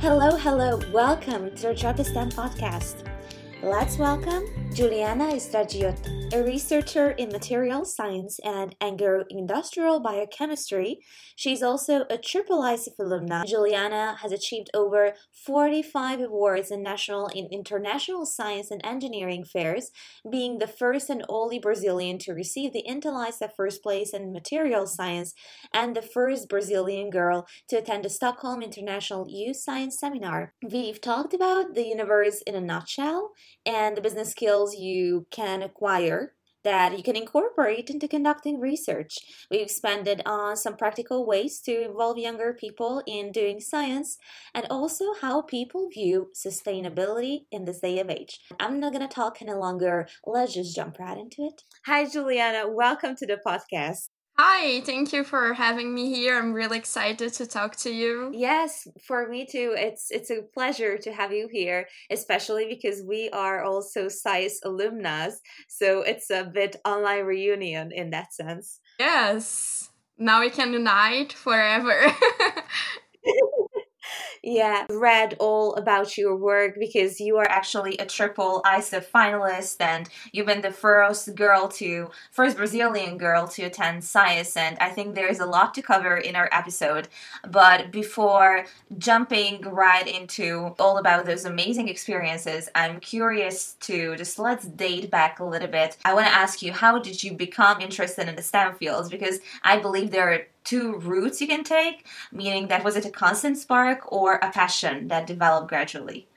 Hello, hello, welcome to the Drop podcast. Let's welcome Juliana Estradioto, a researcher in material science and agro-industrial biochemistry. She's also a Triple ISEF alumna. Juliana has achieved over 45 awards in national and international science and engineering fairs, being the first and only Brazilian to receive the Intel ISEF first place in material science and the first Brazilian girl to attend the Stockholm International Youth Science Seminar. We've talked about the universe in a nutshell and the business skills you can acquire that you can incorporate into conducting research. We've expanded on some practical ways to involve younger people in doing science and also how people view sustainability in this day of age. I'm not going to talk any longer. Let's just jump right into it. Hi, Juliana. Welcome to the podcast. Hi, thank you for having me here. I'm really excited to talk to you. Yes, for me too. It's it's a pleasure to have you here, especially because we are also SAIS alumnus, so it's a bit online reunion in that sense. Yes. Now we can unite forever. yeah, read all about your work because you are actually a triple ISEF finalist and you've been the first girl to, first Brazilian girl to attend SAIS. And I think there is a lot to cover in our episode. But before jumping right into all about those amazing experiences, I'm curious to just let's date back a little bit. I want to ask you, how did you become interested in the STEM fields? Because I believe there are two routes you can take, meaning that was it a constant spark or a passion that developed gradually?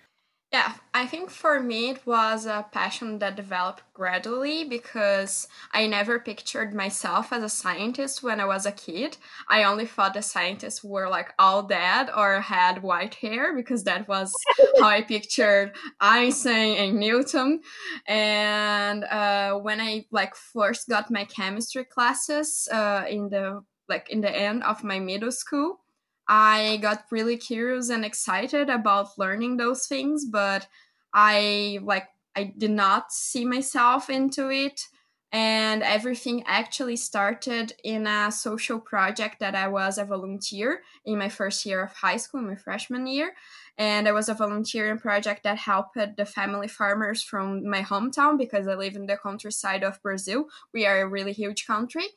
Yeah, I think for me it was a passion that developed gradually because I never pictured myself as a scientist when I was a kid. I only thought the scientists were like all dead or had white hair because that was how I pictured Einstein and Newton. And uh, when I like first got my chemistry classes uh, in the like in the end of my middle school i got really curious and excited about learning those things but i like i did not see myself into it and everything actually started in a social project that I was a volunteer in my first year of high school, my freshman year. And I was a volunteering project that helped the family farmers from my hometown because I live in the countryside of Brazil. We are a really huge country.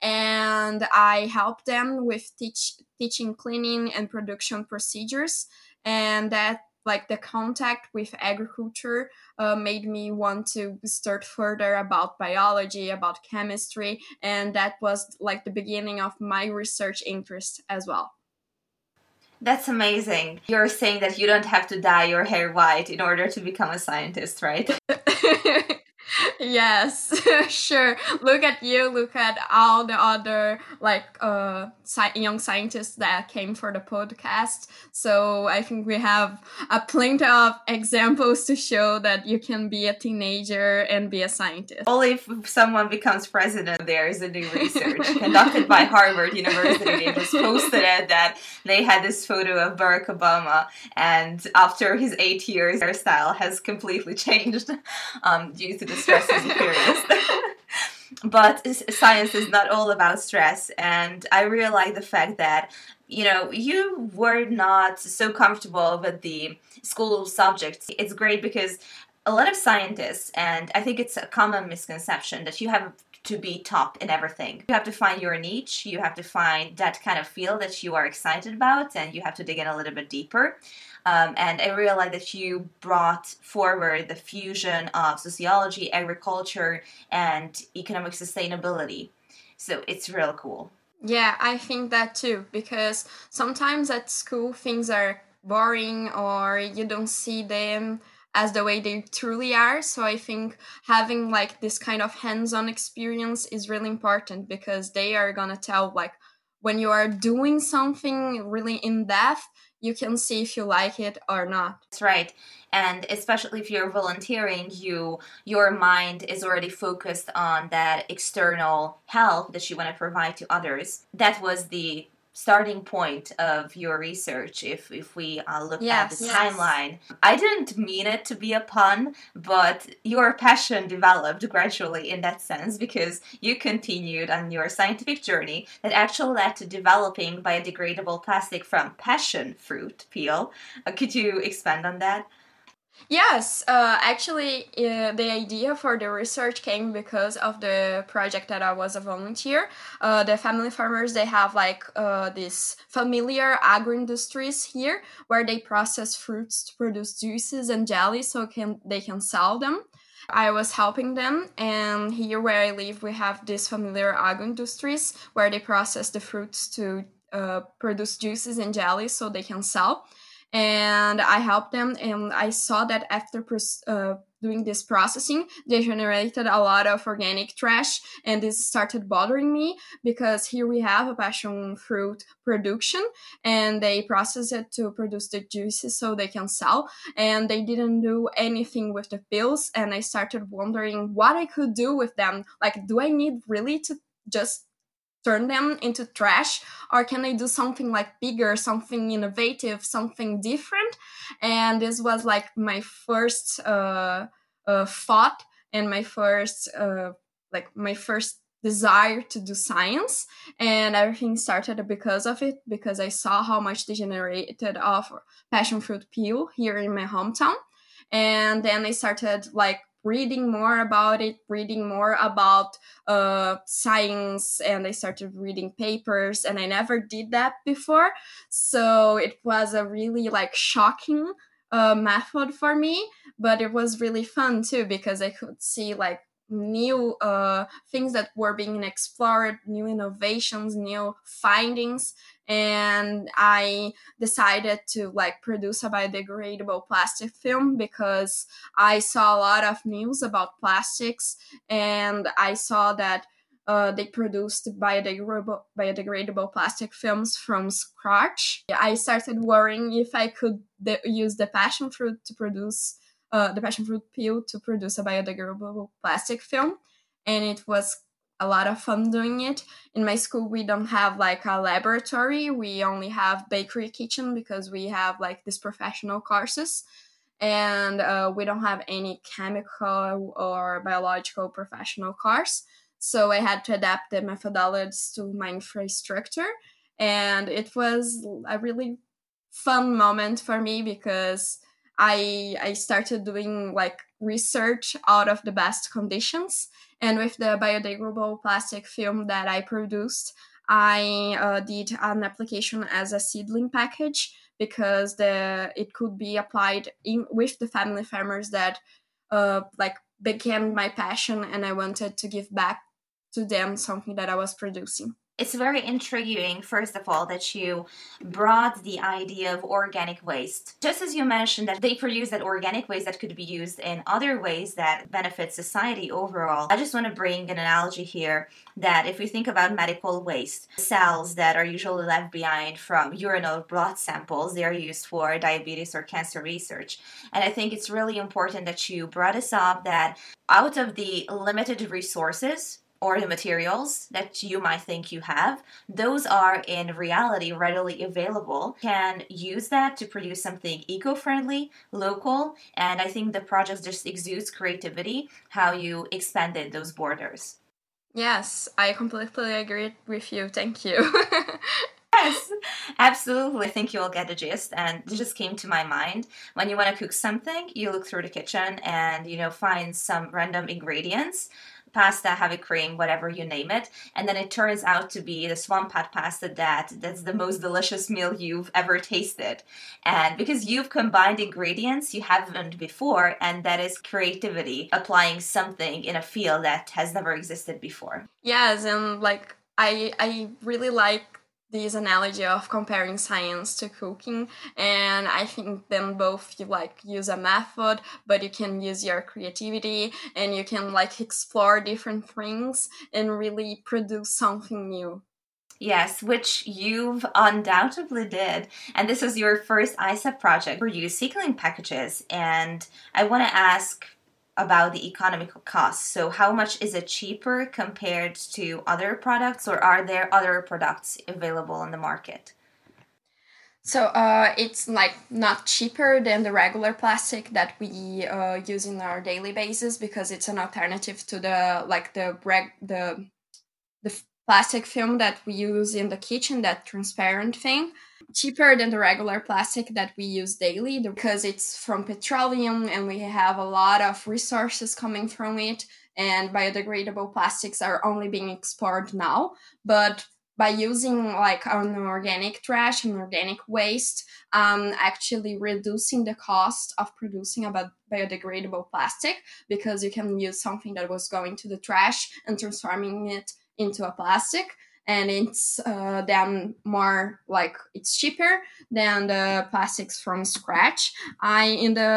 And I helped them with teach, teaching cleaning and production procedures. And that like the contact with agriculture uh, made me want to start further about biology about chemistry and that was like the beginning of my research interest as well. That's amazing. You're saying that you don't have to dye your hair white in order to become a scientist right yes sure. Look at you look at all the other like uh sci- young scientists that came for the podcast. So i think we have a plenty of examples to show that you can be a teenager and be a scientist. Only if someone becomes president there is a new research conducted by harvard university. They just posted it that they had this photo of barack obama and after his eight years hairstyle has completely changed um, due to the stress but science is not all about stress, and I really like the fact that you know you were not so comfortable with the school subjects. It's great because a lot of scientists, and I think it's a common misconception that you have to be top in everything. You have to find your niche, you have to find that kind of field that you are excited about, and you have to dig in a little bit deeper. Um, and I realized that you brought forward the fusion of sociology, agriculture, and economic sustainability. So it's real cool. Yeah, I think that too, because sometimes at school things are boring or you don't see them as the way they truly are. So I think having like this kind of hands-on experience is really important because they are gonna tell like when you are doing something really in depth, you can see if you like it or not. That's right. And especially if you're volunteering, you your mind is already focused on that external help that you want to provide to others. That was the starting point of your research if if we uh, look yes, at the yes. timeline. I didn't mean it to be a pun but your passion developed gradually in that sense because you continued on your scientific journey. That actually led to developing biodegradable plastic from passion fruit peel. Uh, could you expand on that Yes, uh, actually, uh, the idea for the research came because of the project that I was a volunteer. Uh, the family farmers they have like uh, these familiar agro industries here where they process fruits to produce juices and jellies so can they can sell them. I was helping them, and here where I live, we have these familiar agro industries where they process the fruits to uh, produce juices and jellies so they can sell and I helped them. And I saw that after uh, doing this processing, they generated a lot of organic trash, and this started bothering me because here we have a passion fruit production, and they process it to produce the juices so they can sell, and they didn't do anything with the pills, and I started wondering what I could do with them. Like, do I need really to just turn them into trash? Or can i do something like bigger something innovative something different? And this was like my first uh, uh, thought and my first uh, like my first desire to do science. And everything started because of it because i saw how much they generated of passion fruit peel here in my hometown. And then i started like reading more about it, reading more about uh, science, and I started reading papers, and I never did that before. So it was a really like shocking uh, method for me, but it was really fun too because I could see like new uh, things that were being explored, new innovations, new findings, and I decided to like produce a biodegradable plastic film because I saw a lot of news about plastics and I saw that uh, they produced biodegradable, biodegradable plastic films from scratch. I started worrying if I could de- use the passion fruit to produce uh, the passion fruit peel to produce a biodegradable plastic film, and it was a lot of fun doing it. In my school, we don't have like a laboratory. We only have bakery kitchen because we have like these professional courses, and uh, we don't have any chemical or biological professional course. So I had to adapt the methodologies to my infrastructure, and it was a really fun moment for me because I I started doing like research out of the best conditions and with the biodegradable plastic film that I produced, I uh, did an application as a seedling package because the it could be applied in with the family farmers that uh, like became my passion, and I wanted to give back to them something that I was producing it's very intriguing, first of all, that you brought the idea of organic waste. Just as you mentioned that they produce that organic waste that could be used in other ways that benefit society overall. I just want to bring an analogy here that if we think about medical waste, cells that are usually left behind from urinal blood samples, they are used for diabetes or cancer research. And I think it's really important that you brought us up that out of the limited resources or the materials that you might think you have, those are in reality readily available. Can use that to produce something eco friendly, local, and I think the project just exudes creativity how you expanded those borders. Yes, I completely agree with you. Thank you. yes, absolutely. I think you will get the gist. And it just came to my mind. When you want to cook something, you look through the kitchen and, you know, find some random ingredients pasta, heavy cream, whatever you name it, and then it turns out to be the swamp pot pasta that that's the most delicious meal you've ever tasted. And because you've combined ingredients you haven't before, and that is creativity, applying something in a field that has never existed before. Yes, and like I I really like this analogy of comparing science to cooking and i think then both you like use a method but you can use your creativity and you can like explore different things and really produce something new Yes, which you've undoubtedly did. And this is your first ISEF project for you seedling packages. And I want to ask about the economical cost. So, how much is it cheaper compared to other products, or are there other products available in the market? So uh, it's like not cheaper than the regular plastic that we uh, use in our daily basis because it's an alternative to the like the reg- the the plastic film that we use in the kitchen, that transparent thing. Cheaper than the regular plastic that we use daily because it's from petroleum and we have a lot of resources coming from it. And biodegradable plastics are only being explored now. But by using like an organic trash and organic waste, um, actually reducing the cost of producing a biodegradable plastic because you can use something that was going to the trash and transforming it into a plastic and it's uh, then more like it's cheaper than the plastics from scratch i in the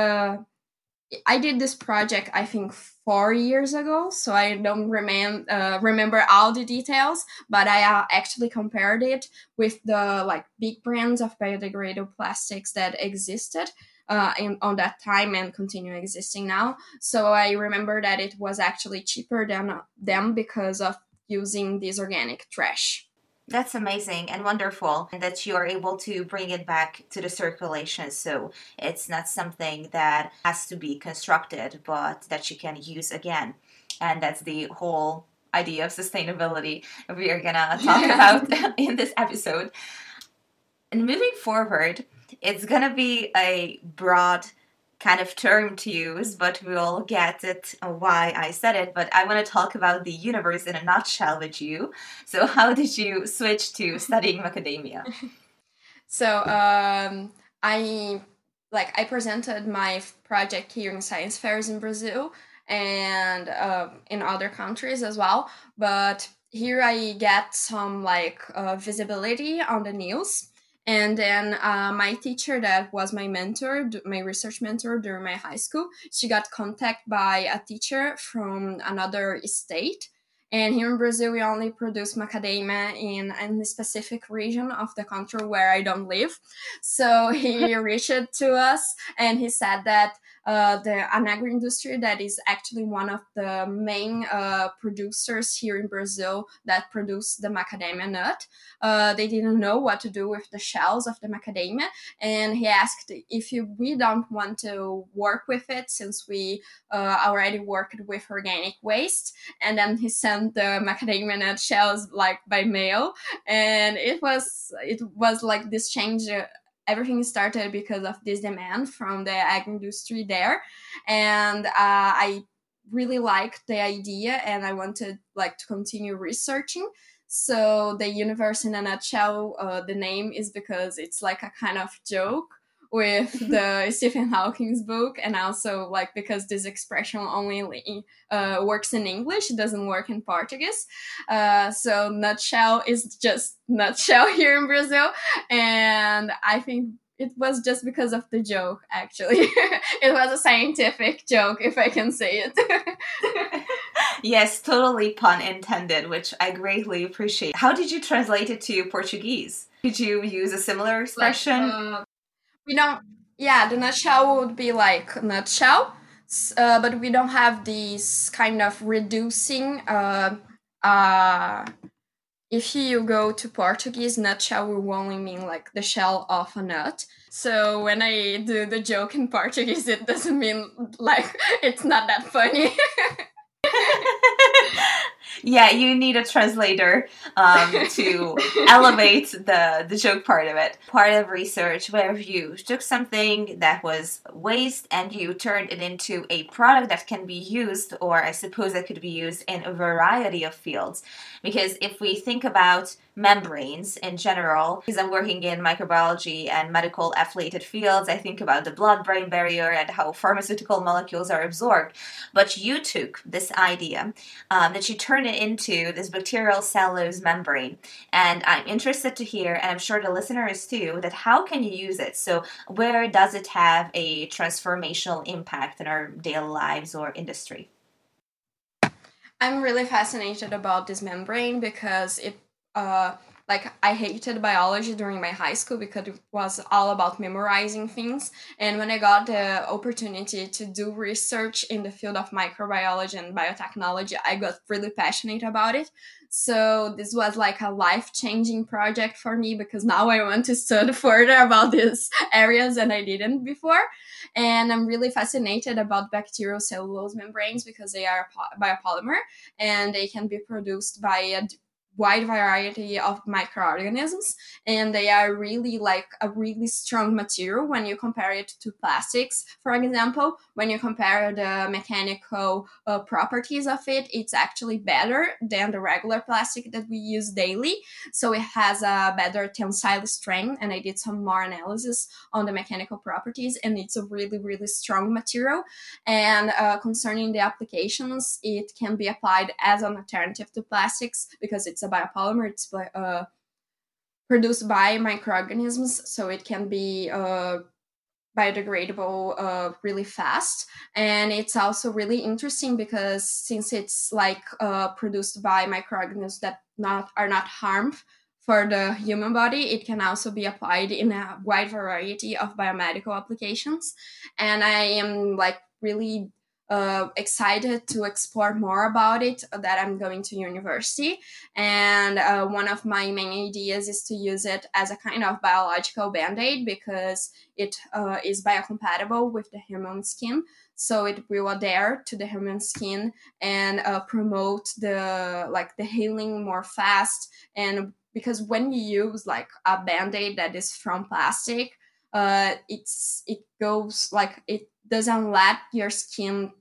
i did this project i think four years ago, so I don't remember uh, remember all the details, but I uh, actually compared it with the like big brands of biodegradable plastics that existed uh, in, on that time and continue existing now. So I remember that it was actually cheaper than them because of using this organic trash. That's amazing and wonderful that you are able to bring it back to the circulation. So it's not something that has to be constructed, but that you can use again. And that's the whole idea of sustainability we are going to talk about in this episode. And moving forward, it's going to be a broad kind of term to use, but we'll get it why I said it. But I want to talk about the universe in a nutshell with you. So, how did you switch to studying macadamia? So, um, I like I presented my project here in science fairs in Brazil and uh, in other countries as well. But here I get some like uh, visibility on the news and then uh, my teacher, that was my mentor, my research mentor during my high school, she got contact by a teacher from another state. And here in Brazil, we only produce macadamia in a specific region of the country where I don't live. So he reached to us and he said that uh, the an agri industry that is actually one of the main uh, producers here in Brazil that produce the macadamia nut. Uh, they didn't know what to do with the shells of the macadamia, and he asked if you, we don't want to work with it since we uh, already worked with organic waste. And then he sent the macadamia nut shells like by mail, and it was it was like this change uh, everything started because of this demand from the ag industry there. And uh, i really liked the idea and i wanted like to continue researching. So the universe in a nutshell uh, the name is because it's like a kind of joke with the Stephen Hawking's book, and also like because this expression only uh, works in English, it doesn't work in Portuguese. Uh, so nutshell is just nutshell here in Brazil, and I think it was just because of the joke. Actually, it was a scientific joke, if I can say it. yes, totally pun intended, which I greatly appreciate. How did you translate it to Portuguese? Did you use a similar expression? Like, uh, we don't yeah the nutshell would be like nutshell uh, but we don't have this kind of reducing uh, uh, if you go to Portuguese, nutshell will only mean like the shell of a nut. So when I do the joke in Portuguese, it doesn't mean like it's not that funny. yeah, you need a translator um, to elevate the the joke part of it. Part of research where you took something that was waste and you turned it into a product that can be used, or I suppose that could be used in a variety of fields. Because if we think about membranes in general. Because I'm working in microbiology and medical affiliated fields, I think about the blood brain barrier and how pharmaceutical molecules are absorbed. But you took this idea um, that you turn it into this bacterial cellulose membrane. And I'm interested to hear, and I'm sure the listeners too, that how can you use it? So, where does it have a transformational impact in our daily lives or industry? I'm really fascinated about this membrane because it uh, like I hated biology during my high school because it was all about memorizing things. And when I got the opportunity to do research in the field of microbiology and biotechnology, I got really passionate about it. So this was like a life-changing project for me because now I want to study further about these areas and I didn't before. And I'm really fascinated about bacterial cellulose membranes because they are a biopolymer and they can be produced by a wide variety of microorganisms and they are really like a really strong material when you compare it to plastics. For example when you compare the mechanical uh, properties of it it's actually better than the regular plastic that we use daily. So it has a better tensile strength and i did some more analysis on the mechanical properties and it's a really really strong material. And uh, concerning the applications it can be applied as an alternative to plastics because it's a biopolymer. It's uh, produced by microorganisms, so it can be uh, biodegradable uh, really fast. And it's also really interesting because since it's like uh, produced by microorganisms that not are not harmful for the human body, it can also be applied in a wide variety of biomedical applications. And I am like really uh, excited to explore more about it that i'm going to university. And uh, one of my main ideas is to use it as a kind of biological band-aid because it uh, is biocompatible with the human skin. So it will adhere to the human skin and uh, promote the like the healing more fast. And because when you use like a band-aid that is from plastic uh, it's it goes like it doesn't let your skin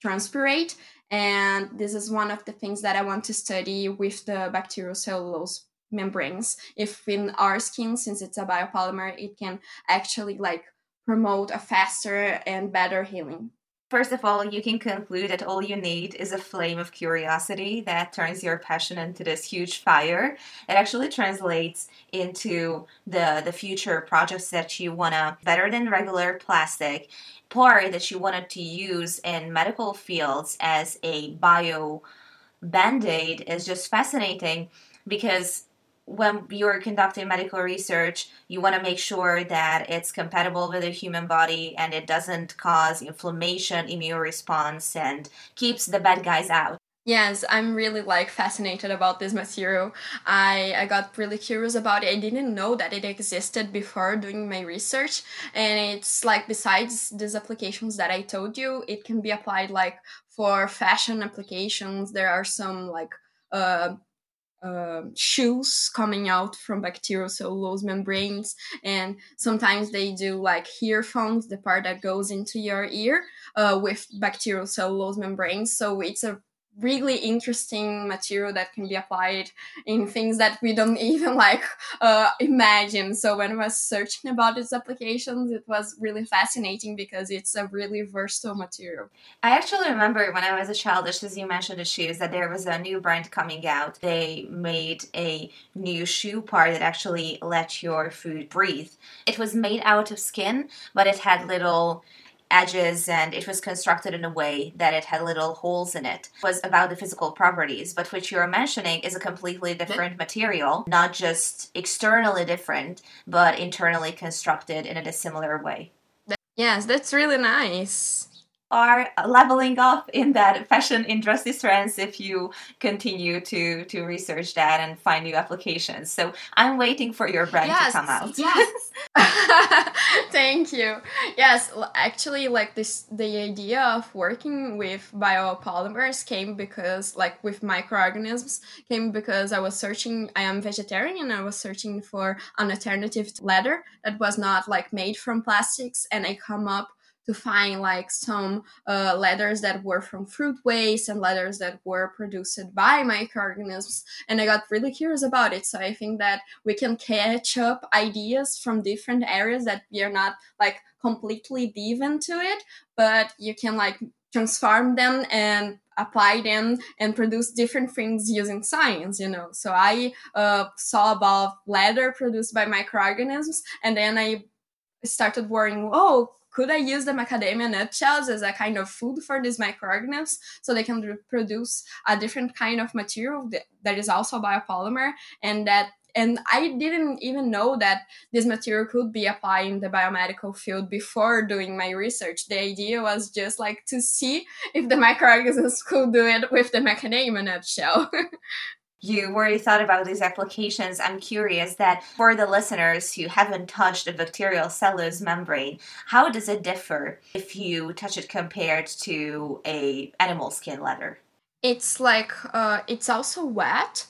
transpirate. And this is one of the things that I want to study with the bacterial cellulose membranes. If in our skin, since it's a biopolymer, it can actually like promote a faster and better healing. First of all, you can conclude that all you need is a flame of curiosity that turns your passion into this huge fire. It actually translates into the the future projects that you wanna better than regular plastic, part that you wanted to use in medical fields as a bio band-aid is just fascinating because when you're conducting medical research, you want to make sure that it's compatible with the human body and it doesn't cause inflammation, immune response, and keeps the bad guys out. Yes, I'm really like fascinated about this material. I I got really curious about it. I didn't know that it existed before doing my research, and it's like besides these applications that I told you, it can be applied like for fashion applications. There are some like uh uh, shoes coming out from bacterial cellulose membranes and sometimes they do like earphones the part that goes into your ear uh, with bacterial cellulose membranes. So it's a really interesting material that can be applied in things that we don't even like uh, imagine. So when I was searching about its applications, it was really fascinating because it's a really versatile material. I actually remember when I was a child, as you mentioned the shoes, that there was a new brand coming out. They made a new shoe part that actually let your food breathe. It was made out of skin, but it had little edges and it was constructed in a way that it had little holes in it. it was about the physical properties but what you're mentioning is a completely different material not just externally different but internally constructed in a dissimilar way. Yes that's really nice are leveling up in that fashion industry trends if you continue to to research that and find new applications. So I'm waiting for your brand yes, to come out. Yes. Thank you. Yes, actually like this the idea of working with biopolymers came because like with microorganisms came because I was searching I am vegetarian and I was searching for an alternative to leather that was not like made from plastics and I come up to find like some uh, leathers that were from fruit waste and leathers that were produced by microorganisms and i got really curious about it. So i think that we can catch up ideas from different areas that we are not like completely deep into it but you can like transform them and apply them and produce different things using science you know. So i uh, saw about leather produced by microorganisms and then i started worrying oh could I use the macadamia nutshells as a kind of food for these microorganisms so they can produce a different kind of material that, that is also biopolymer and that And I didn't even know that this material could be applied in the biomedical field before doing my research. The idea was just like to see if the microorganisms could do it with the macadamia nutshell. you already thought about these applications, I'm curious that for the listeners who haven't touched a bacterial cellulose membrane, how does it differ if you touch it compared to a animal skin leather? It's like uh, it's also wet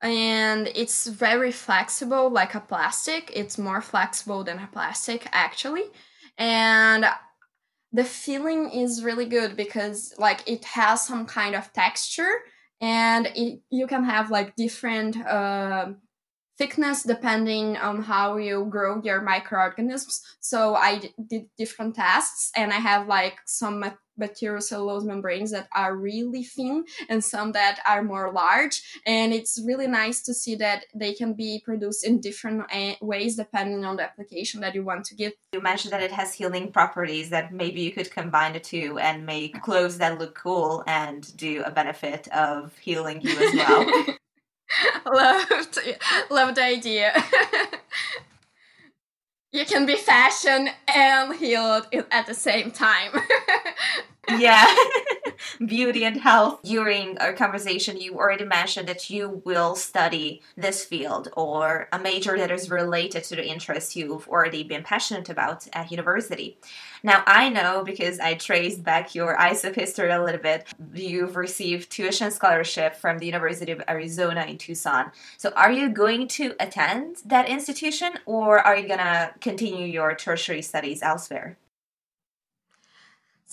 and it's very flexible like a plastic. It's more flexible than a plastic actually. And the feeling is really good because like it has some kind of texture and it, you can have like different uh, thickness depending on how you grow your microorganisms. So I did different tests, and I have like some bacterial cellulose membranes that are really thin and some that are more large. And it's really nice to see that they can be produced in different uh, ways depending on the application that you want to give. You mentioned that it has healing properties that maybe you could combine the two and make clothes that look cool and do a benefit of healing you as well. loved loved the idea. You can be fashion and healed at the same time. Yeah beauty and health during our conversation you already mentioned that you will study this field or a major that is related to the interests you've already been passionate about at university now, I know because I traced back your ISEF history a little bit, you've received tuition scholarship from the University of Arizona in Tucson. So, are you going to attend that institution or are you going to continue your tertiary studies elsewhere?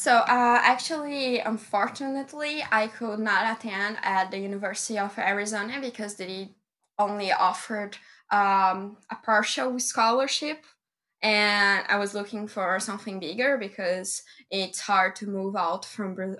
So, uh, actually, unfortunately, I could not attend at the University of Arizona because they only offered um, a partial scholarship and I was looking for something bigger because it's hard to move out from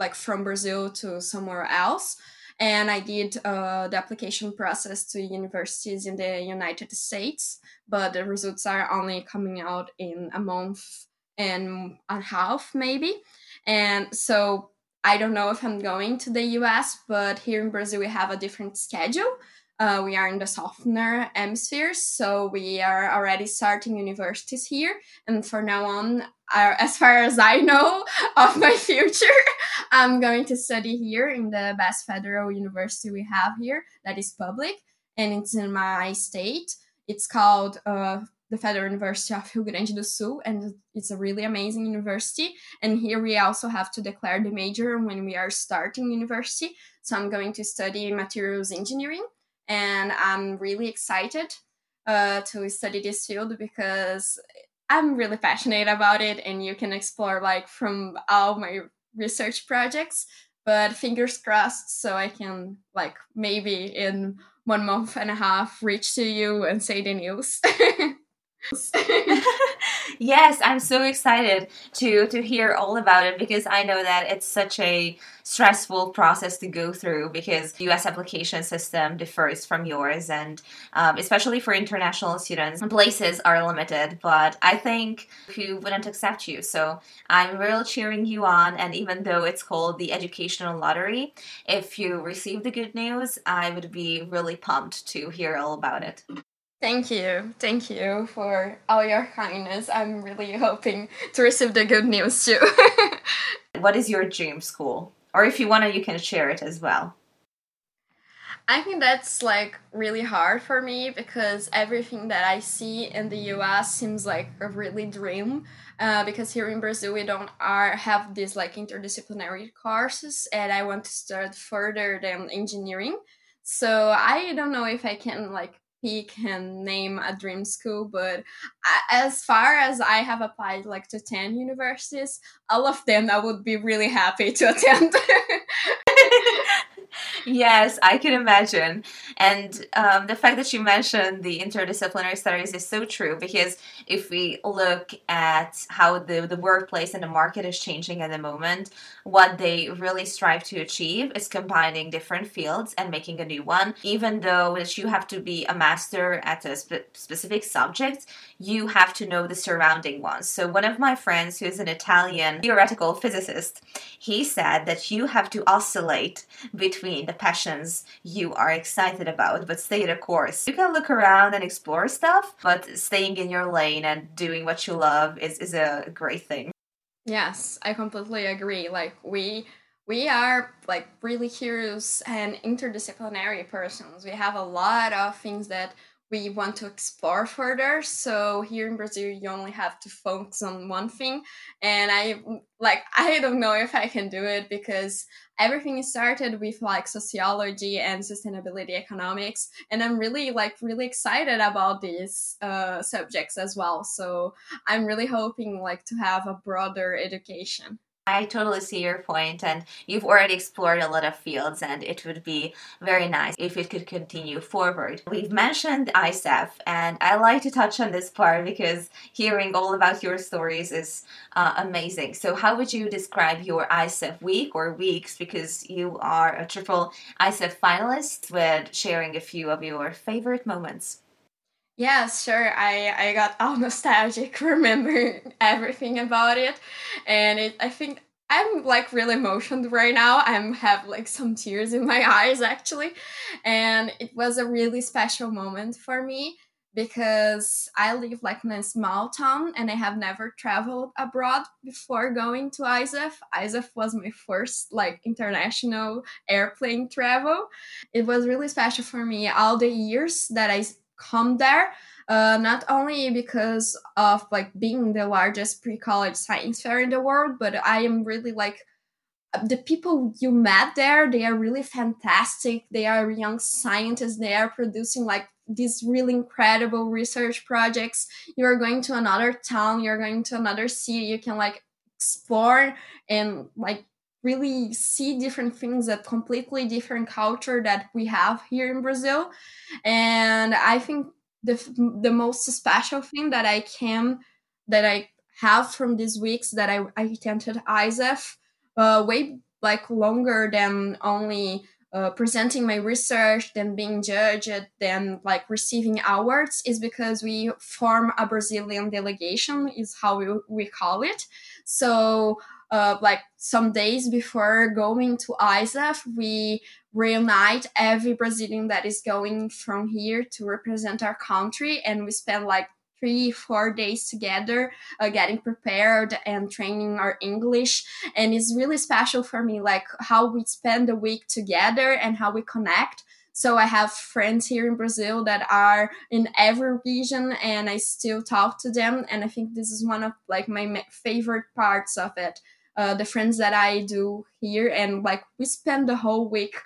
like from Brazil to somewhere else. And I did uh, the application process to universities in the United States, but the results are only coming out in a month and a half, maybe. And so I don't know if I'm going to the US, but here in Brazil, we have a different schedule. Uh, we are in the southern hemisphere, so we are already starting universities here. And for now on, uh, as far as I know of my future, I'm going to study here in the best federal university we have here, that is public, and it's in my state. It's called uh, the Federal University of Rio Grande do Sul, and it's a really amazing university. And here we also have to declare the major when we are starting university. So I'm going to study materials engineering and I'm really excited uh, to study this field because I'm really passionate about it, and you can explore like from all my research projects. But fingers crossed, so I can like maybe in one month and a half reach to you and say the news. yes, I'm so excited to to hear all about it because I know that it's such a stressful process to go through because the U.S. application system differs from yours, and um, especially for international students, places are limited. But I think who wouldn't accept you? So I'm real cheering you on, and even though it's called the educational lottery, if you receive the good news, I would be really pumped to hear all about it. Thank you. Thank you for all your kindness. I'm really hoping to receive the good news too. what is your dream school? Or if you want to, you can share it as well. I think that's like really hard for me because everything that I see in the US seems like a really dream. Uh, because here in Brazil we don't are have these like interdisciplinary courses, and I want to start further than engineering. So I don't know if I can like he can name a dream school but as far as i have applied like to 10 universities all of them i would be really happy to attend yes, I can imagine. And um, the fact that you mentioned the interdisciplinary studies is so true because if we look at how the, the workplace and the market is changing at the moment, what they really strive to achieve is combining different fields and making a new one. Even though you have to be a master at a spe- specific subject, you have to know the surrounding ones. So one of my friends who is an Italian theoretical physicist, he said that you have to oscillate between the passions you are excited about, but stay the course. You can look around and explore stuff, but staying in your lane and doing what you love is, is a great thing. Yes, I completely agree. Like we we are like really curious and interdisciplinary persons. We have a lot of things that we want to explore further. So here in Brazil, you only have to focus on one thing. And I like, I don't know if I can do it because everything started with like sociology and sustainability economics. And I'm really like, really excited about these uh, subjects as well. So I'm really hoping like to have a broader education. I totally see your point, and you've already explored a lot of fields, and it would be very nice if it could continue forward. We've mentioned ISEF, and I like to touch on this part because hearing all about your stories is uh, amazing. So, how would you describe your ISEF week or weeks? Because you are a triple ISEF finalist, with sharing a few of your favorite moments. Yes, sure. I, I got all nostalgic, remembering everything about it. And it, I think I'm like really emotional right now. I'm have like some tears in my eyes actually. And it was a really special moment for me because I live like in a small town and I have never traveled abroad before going to ISEF. ISEF was my first like international airplane travel. It was really special for me. All the years that I come there uh, not only because of like being the largest pre-college science fair in the world but i am really like the people you met there they are really fantastic. They are young scientists. They are producing like these really incredible research projects. You are going to another town. You're going to another city. You can like explore and like really see different things a completely different culture that we have here in brazil and i think the the most special thing that i can that i have from these weeks that i, I attended isef uh, way like longer than only uh, presenting my research, then being judged, then like receiving awards is because we form a Brazilian delegation, is how we, we call it. So uh, like some days before going to ISEF, we reunite every Brazilian that is going from here to represent our country, and we spend like three four days together uh, getting prepared and training our english. And it's really special for me like how we spend the week together and how we connect. So i have friends here in brazil that are in every region and i still talk to them and i think this is one of like my favorite parts of it uh, the friends that I do here, and like we spend the whole week.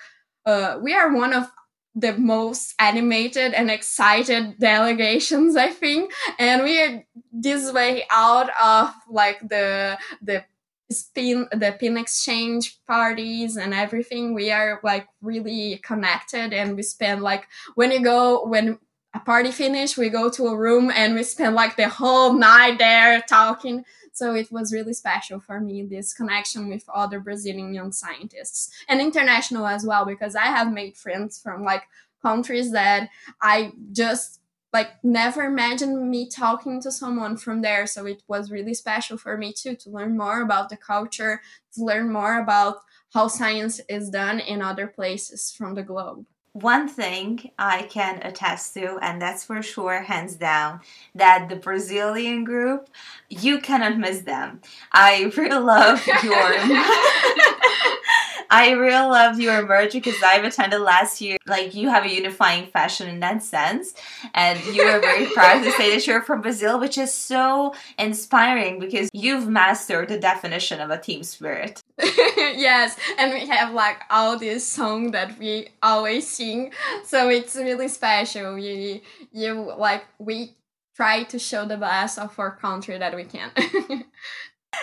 Uh, we are one of the most animated and excited delegations, I think, and we are this way out of like the the spin the pin exchange parties and everything we are like really connected and we spend like when you go when a party finish we go to a room and we spend like the whole night there talking so it was really special for me, this connection with other Brazilian young scientists and international as well, because I have made friends from like countries that I just like never imagined me talking to someone from there. So it was really special for me too to learn more about the culture, to learn more about how science is done in other places from the globe one thing I can attest to, and that's for sure, hands down, that the Brazilian group, you cannot miss them. I really love your. I really love your merge because I've attended last year. Like you have a unifying fashion in that sense, and you are very proud to say that you're from Brazil, which is so inspiring because you've mastered the definition of a team spirit. yes, and we have like all this song that we always sing, so it's really special. You you like we try to show the best of our country that we can.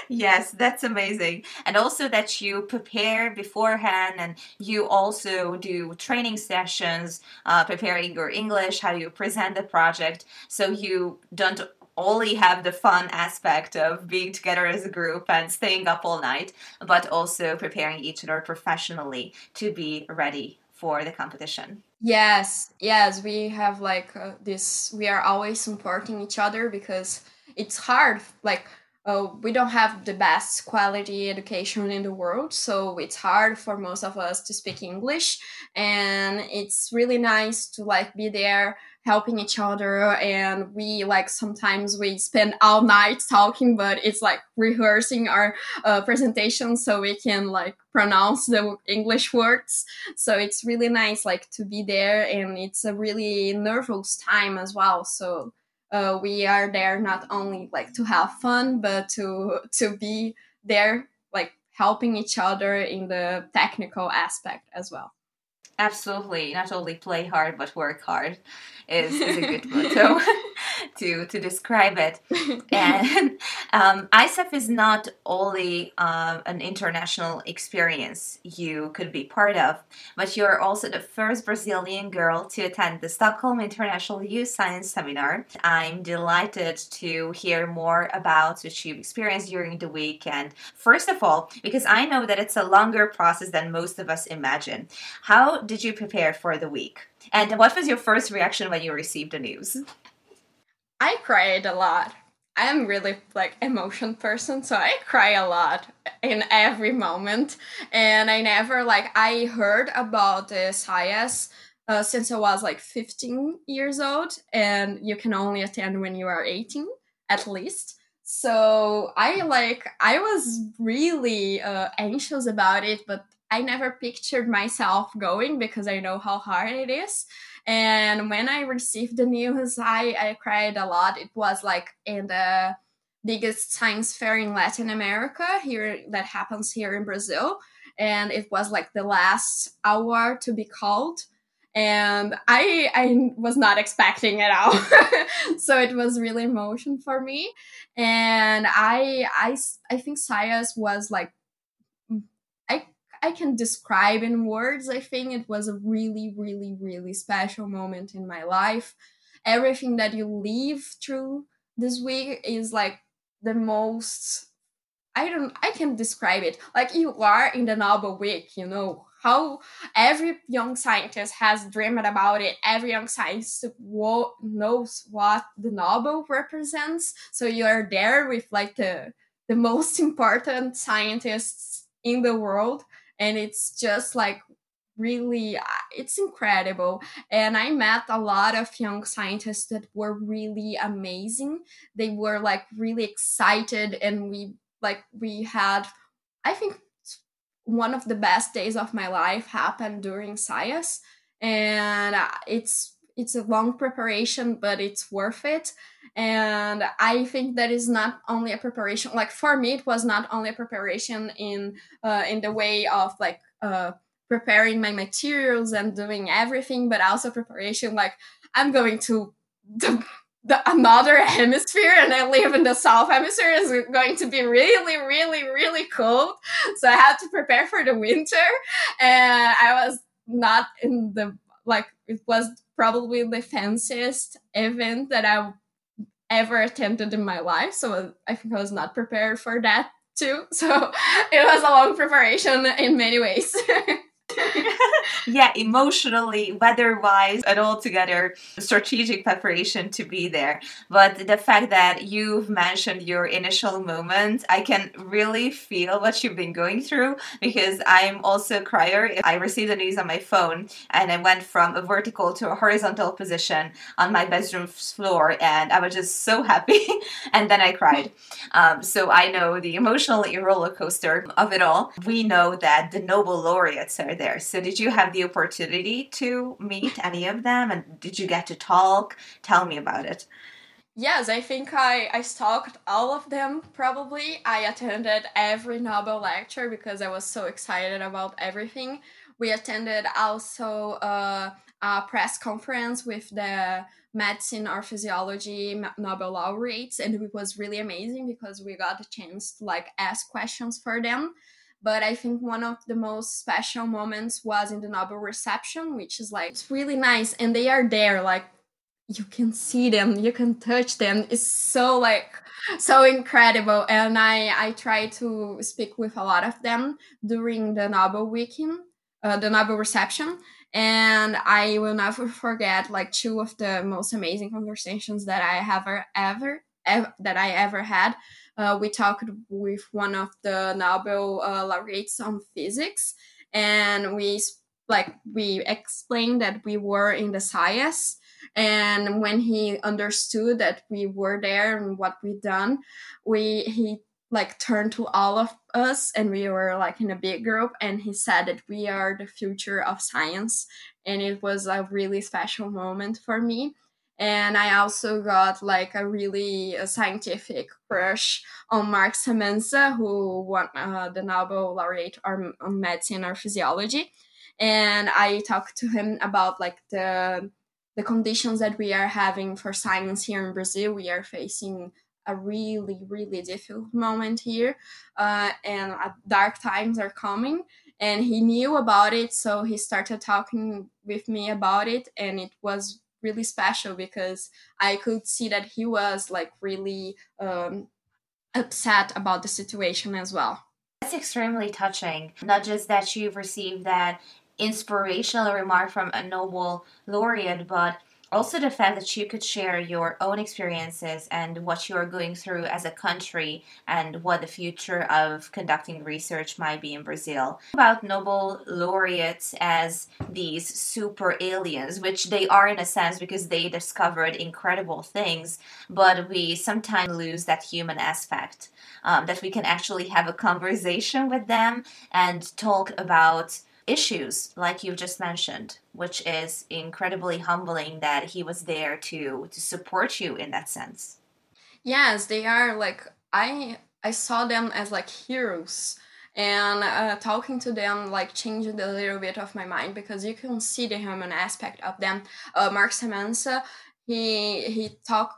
Yes, that's amazing. And also that you prepare beforehand and you also do training sessions, uh, preparing your English, how you present the project. So you don't only have the fun aspect of being together as a group and staying up all night, but also preparing each other professionally to be ready for the competition. Yes, yes, we have like uh, this, we are always supporting each other because it's hard. Like, uh, we don't have the best quality education in the world so it's hard for most of us to speak english. And it's really nice to like be there helping each other. And we like sometimes we spend all night talking but it's like rehearsing our uh, presentation so we can like pronounce the english words. So it's really nice like to be there and it's a really nervous time as well. So uh, we are there not only like to have fun but to to be there like helping each other in the technical aspect as well. Absolutely. Not only play hard but work hard is, is a good motto to to describe it. And um, ISEF is not only uh, an international experience you could be part of, but you're also the first Brazilian girl to attend the Stockholm International Youth Science Seminar. I'm delighted to hear more about what you've experienced during the week. And first of all, because I know that it's a longer process than most of us imagine, how did you prepare for the week? And what was your first reaction when you received the news? I cried a lot. I'm really like emotion person, so I cry a lot in every moment. And I never like I heard about the SciAS uh, since I was like 15 years old, and you can only attend when you are 18 at least. So I like I was really uh, anxious about it, but I never pictured myself going because I know how hard it is. And when I received the news, I, I cried a lot. It was like in the biggest science fair in Latin America here that happens here in Brazil. And it was like the last hour to be called. And I I was not expecting it all. so it was really emotion for me. And I I I think SciAS was like I can describe in words. I think it was a really, really, really special moment in my life. Everything that you live through this week is like the most I don't I can describe it. Like you are in the Nobel week, you know, how every young scientist has dreamed about it. Every young scientist knows what the Nobel represents. So you are there with like the the most important scientists in the world and it's just like really uh, it's incredible. And i met a lot of young scientists that were really amazing. They were like really excited and we like we had i think one of the best days of my life happened during SciAS and uh, it's it's a long preparation but it's worth it and i think that is not only a preparation like for me it was not only a preparation in uh, in the way of like uh, preparing my materials and doing everything but also preparation like i'm going to the, the another hemisphere and i live in the south hemisphere is going to be really really really cold. So i had to prepare for the winter. And i was not in the like it was probably the fanciest event that I ever attended in my life. So I think I was not prepared for that too. So it was a long preparation in many ways. yeah, emotionally, weather wise, and all together, strategic preparation to be there. But the fact that you've mentioned your initial moment, I can really feel what you've been going through because I'm also a crier. I received the news on my phone and I went from a vertical to a horizontal position on my bedroom floor, and I was just so happy. and then I cried. Um, so I know the emotional roller coaster of it all. We know that the Nobel laureates are there. So, did you have the opportunity to meet any of them and did you get to talk? Tell me about it. Yes, I think I, I stalked all of them probably. I attended every Nobel lecture because I was so excited about everything. We attended also uh, a press conference with the medicine or physiology Nobel laureates, and it was really amazing because we got a chance to like ask questions for them. But I think one of the most special moments was in the Nobel reception, which is like it's really nice, and they are there like you can see them, you can touch them. It's so like so incredible, and I I try to speak with a lot of them during the Nobel weekend, uh, the Nobel reception, and I will never forget like two of the most amazing conversations that I have ever ev- that I ever had. Uh, we talked with one of the Nobel uh, laureates on physics, and we like we explained that we were in the SAIS and when he understood that we were there and what we'd done we he like turned to all of us and we were like in a big group and he said that we are the future of science and it was a really special moment for me and i also got like a really a scientific crush on mark semenza who won uh, the nobel laureate on medicine or physiology and I talked to him about like the the conditions that we are having for science here in Brazil. We are facing a really really difficult moment here, uh, and dark times are coming. And he knew about it, so he started talking with me about it, and it was really special because I could see that he was like really um, upset about the situation as well. That's extremely touching. Not just that you've received that inspirational remark from a Nobel laureate, but also the fact that you could share your own experiences and what you're going through as a country and what the future of conducting research might be in Brazil. About Nobel laureates as these super aliens, which they are in a sense because they discovered incredible things, but we sometimes lose that human aspect. Um, that we can actually have a conversation with them and talk about issues like you've just mentioned which is incredibly humbling that he was there to to support you in that sense. Yes they are like i i saw them as like heroes. And uh, talking to them like changed a little bit of my mind because you can see the human aspect of them. Uh, mark semenza he he talked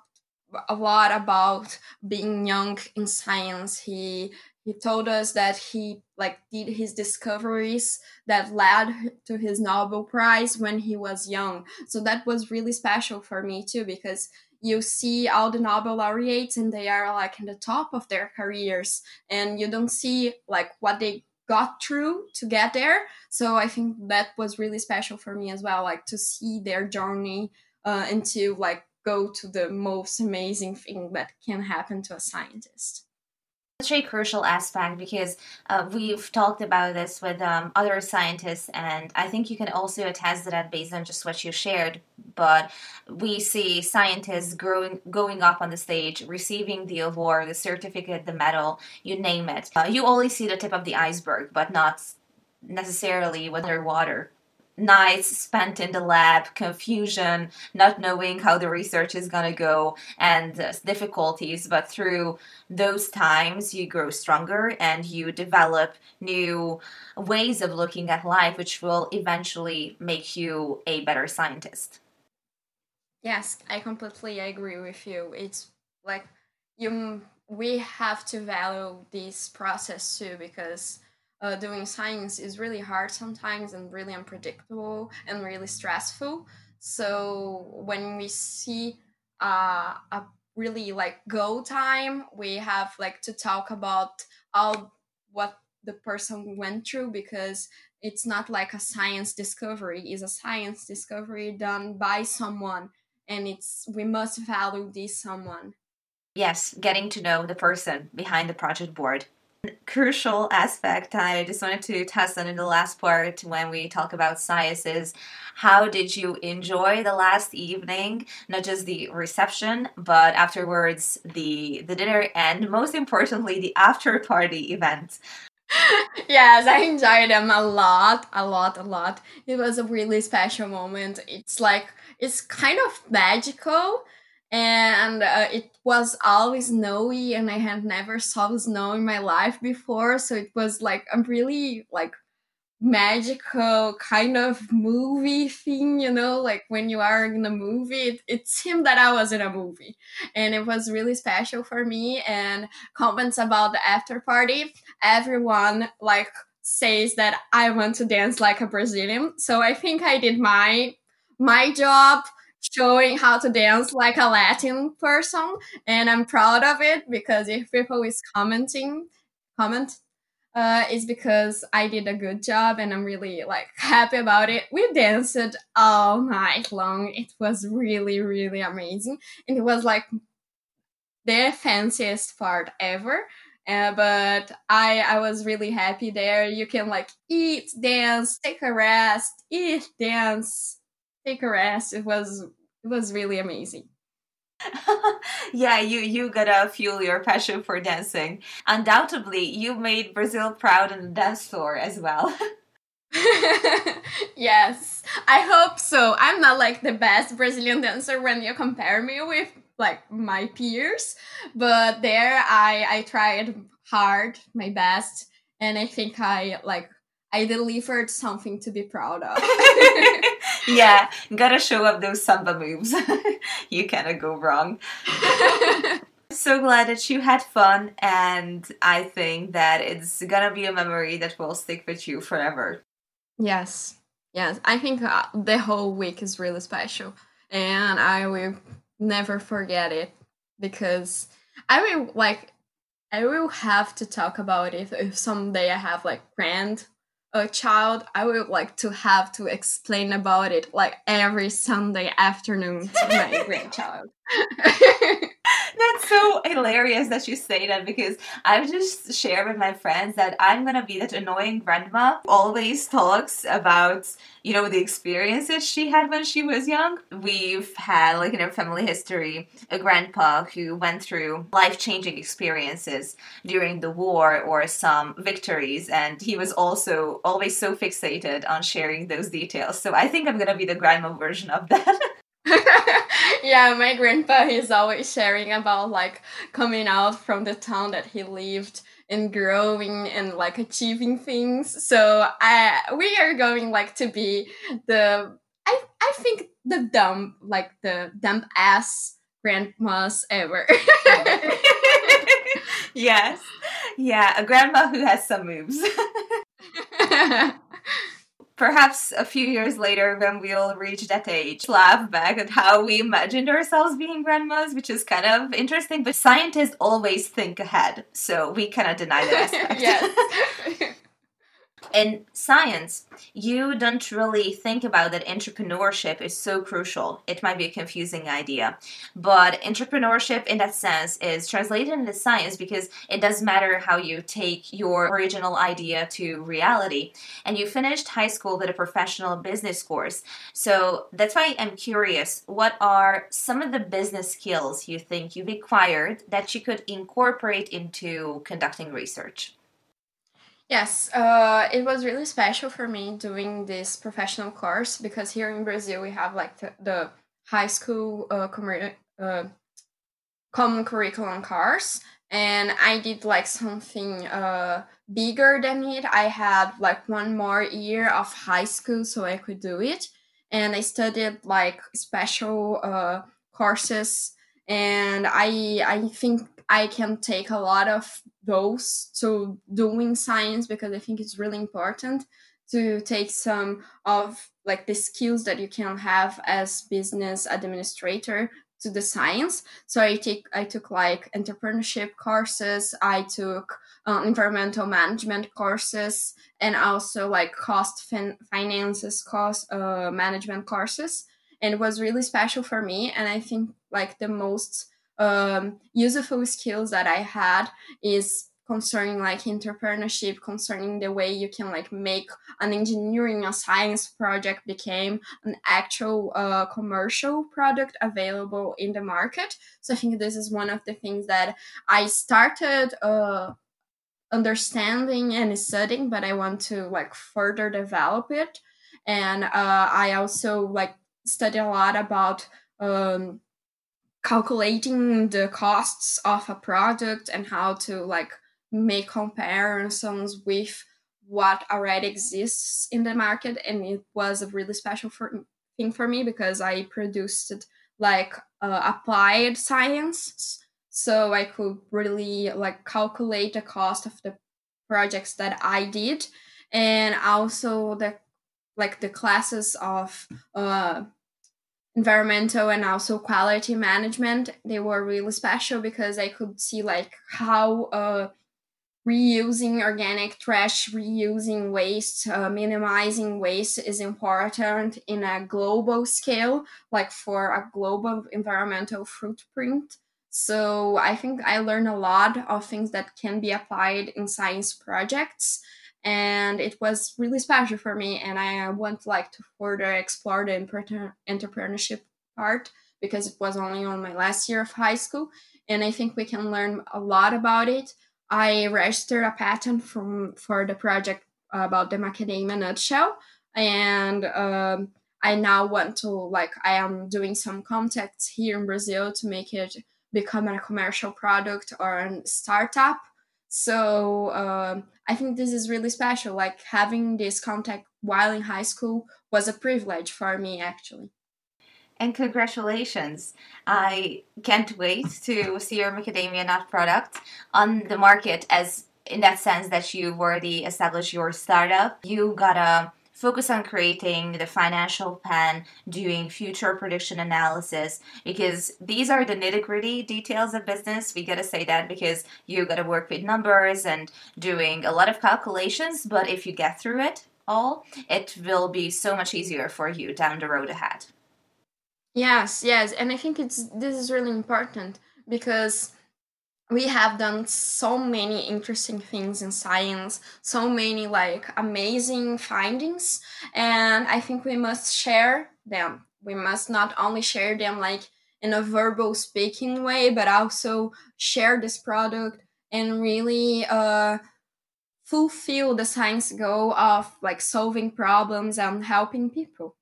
a lot about being young in science. He he told us that he like did his discoveries that led to his nobel prize when he was young. So that was really special for me too because you see all the nobel laureates and they are like in the top of their careers and you don't see like what they got through to get there. So i think that was really special for me as well like to see their journey uh, and to like go to the most amazing thing that can happen to a scientist such a crucial aspect because uh, we've talked about this with um, other scientists, and I think you can also attest to that based on just what you shared. But we see scientists growing, going up on the stage, receiving the award, the certificate, the medal, you name it. Uh, you only see the tip of the iceberg, but not necessarily underwater nights spent in the lab, confusion, not knowing how the research is going to go, and uh, difficulties. But through those times, you grow stronger and you develop new ways of looking at life, which will eventually make you a better scientist. Yes, I completely agree with you. It's like you we have to value this process too because uh, doing science is really hard sometimes and really unpredictable and really stressful. So when we see uh, a really like go time, we have like to talk about all what the person went through because it's not like a science discovery. Is a science discovery done by someone and it's we must value this someone. Yes getting to know the person behind the project board crucial aspect I just wanted to test on in the last part when we talk about science is How did you enjoy the last evening? Not just the reception, but afterwards the the dinner and most importantly the after party event. yes, I enjoyed them a lot, a lot, a lot. It was a really special moment. It's like it's kind of magical and uh, it was always snowy and i had never saw snow in my life before. So it was like a really like magical kind of movie thing you know? Like when you are in a movie it, it seemed that i was in a movie. And it was really special for me. And comments about the after party everyone like says that i want to dance like a brazilian. So i think i did my my job showing how to dance like a Latin person, and I'm proud of it because if people is commenting, comment, uh, it's because I did a good job and I'm really like happy about it. We danced all night long. It was really, really amazing, and it was like the fanciest part ever. Uh, but I I was really happy there. You can like eat, dance, take a rest, eat, dance, take a rest. It was it was really amazing. yeah, you you gotta fuel your passion for dancing. Undoubtedly, you made Brazil proud on the dance floor as well. yes, I hope so. I'm not like the best Brazilian dancer when you compare me with like my peers, but there I I tried hard, my best, and I think I like I delivered something to be proud of. yeah, gotta show up those samba moves. you cannot go wrong. so glad that you had fun, and I think that it's gonna be a memory that will stick with you forever. Yes, yes. I think uh, the whole week is really special, and I will never forget it because I will like I will have to talk about it if someday I have like grand a child, I would like to have to explain about it like every Sunday afternoon to my grandchild. That's so hilarious that you say that because I've just shared with my friends that I'm gonna be that annoying grandma always talks about you know the experiences she had when she was young. We've had like in our family history a grandpa who went through life changing experiences during the war or some victories, and he was also always so fixated on sharing those details. So I think I'm gonna be the grandma version of that. yeah, my grandpa is always sharing about like coming out from the town that he lived and growing and like achieving things. So I we are going like to be the I I think the dumb like the dumb ass grandmas ever. yes. Yeah, a grandma who has some moves perhaps a few years later when we'll reach that age laugh back at how we imagined ourselves being grandmas which is kind of interesting but scientists always think ahead so we cannot deny that aspect. Yes in science, you don't really think about that entrepreneurship is so crucial. It might be a confusing idea, but entrepreneurship in that sense is translated into science because it does matter how you take your original idea to reality. And you finished high school with a professional business course. So that's why I'm curious what are some of the business skills you think you've acquired that you could incorporate into conducting research? Yes, uh, it was really special for me doing this professional course because here in Brazil we have like the, the high school uh, uh, common curriculum course, and I did like something uh, bigger than it. I had like one more year of high school so I could do it, and I studied like special uh, courses, and I I think I can take a lot of those to doing science because I think it's really important to take some of like the skills that you can have as business administrator to the science. So I take I took like entrepreneurship courses, I took uh, environmental management courses, and also like cost fin- finances, cost uh, management courses. And it was really special for me. And I think like the most um, useful skills that I had is concerning like entrepreneurship concerning the way you can like make an engineering or science project became an actual uh, commercial product available in the market. So i think this is one of the things that i started uh, understanding and studying but i want to like further develop it. And uh, i also like study a lot about um, calculating the costs of a product and how to like make comparisons with what already exists in the market. And it was a really special for, thing for me because i produced like uh, applied science. So i could really like calculate the cost of the projects that i did. And also the like the classes of uh, environmental and also quality management they were really special because i could see like how uh, reusing organic trash reusing waste uh, minimizing waste is important in a global scale like for a global environmental footprint. So I think I learned a lot of things that can be applied in science projects and it was really special for me and i want like to further explore the entrepreneurship part because it was only on my last year of high school and i think we can learn a lot about it. I registered a patent from for the project about the macadamia nutshell and um, i now want to like i am doing some contacts here in brazil to make it become a commercial product or a startup so um, I think this is really special. Like having this contact while in high school was a privilege for me, actually. And congratulations. I can't wait to see your macadamia nut product on the market as in that sense that you've already established your startup. You got a focus on creating the financial plan, doing future prediction analysis, because these are the nitty gritty details of business. We gotta say that because you gotta work with numbers and doing a lot of calculations, but if you get through it all, it will be so much easier for you down the road ahead. Yes, yes, and I think it's this is really important because we have done so many interesting things in science, so many like amazing findings, and I think we must share them. We must not only share them like in a verbal speaking way, but also share this product and really uh, fulfill the science goal of like solving problems and helping people.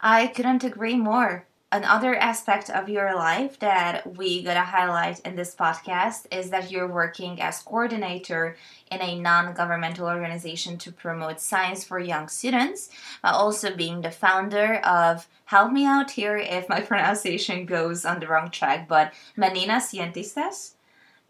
I couldn't agree more another aspect of your life that we gotta highlight in this podcast is that you're working as coordinator in a non-governmental organization to promote science for young students while also being the founder of help me out here if my pronunciation goes on the wrong track but meninas cientistas?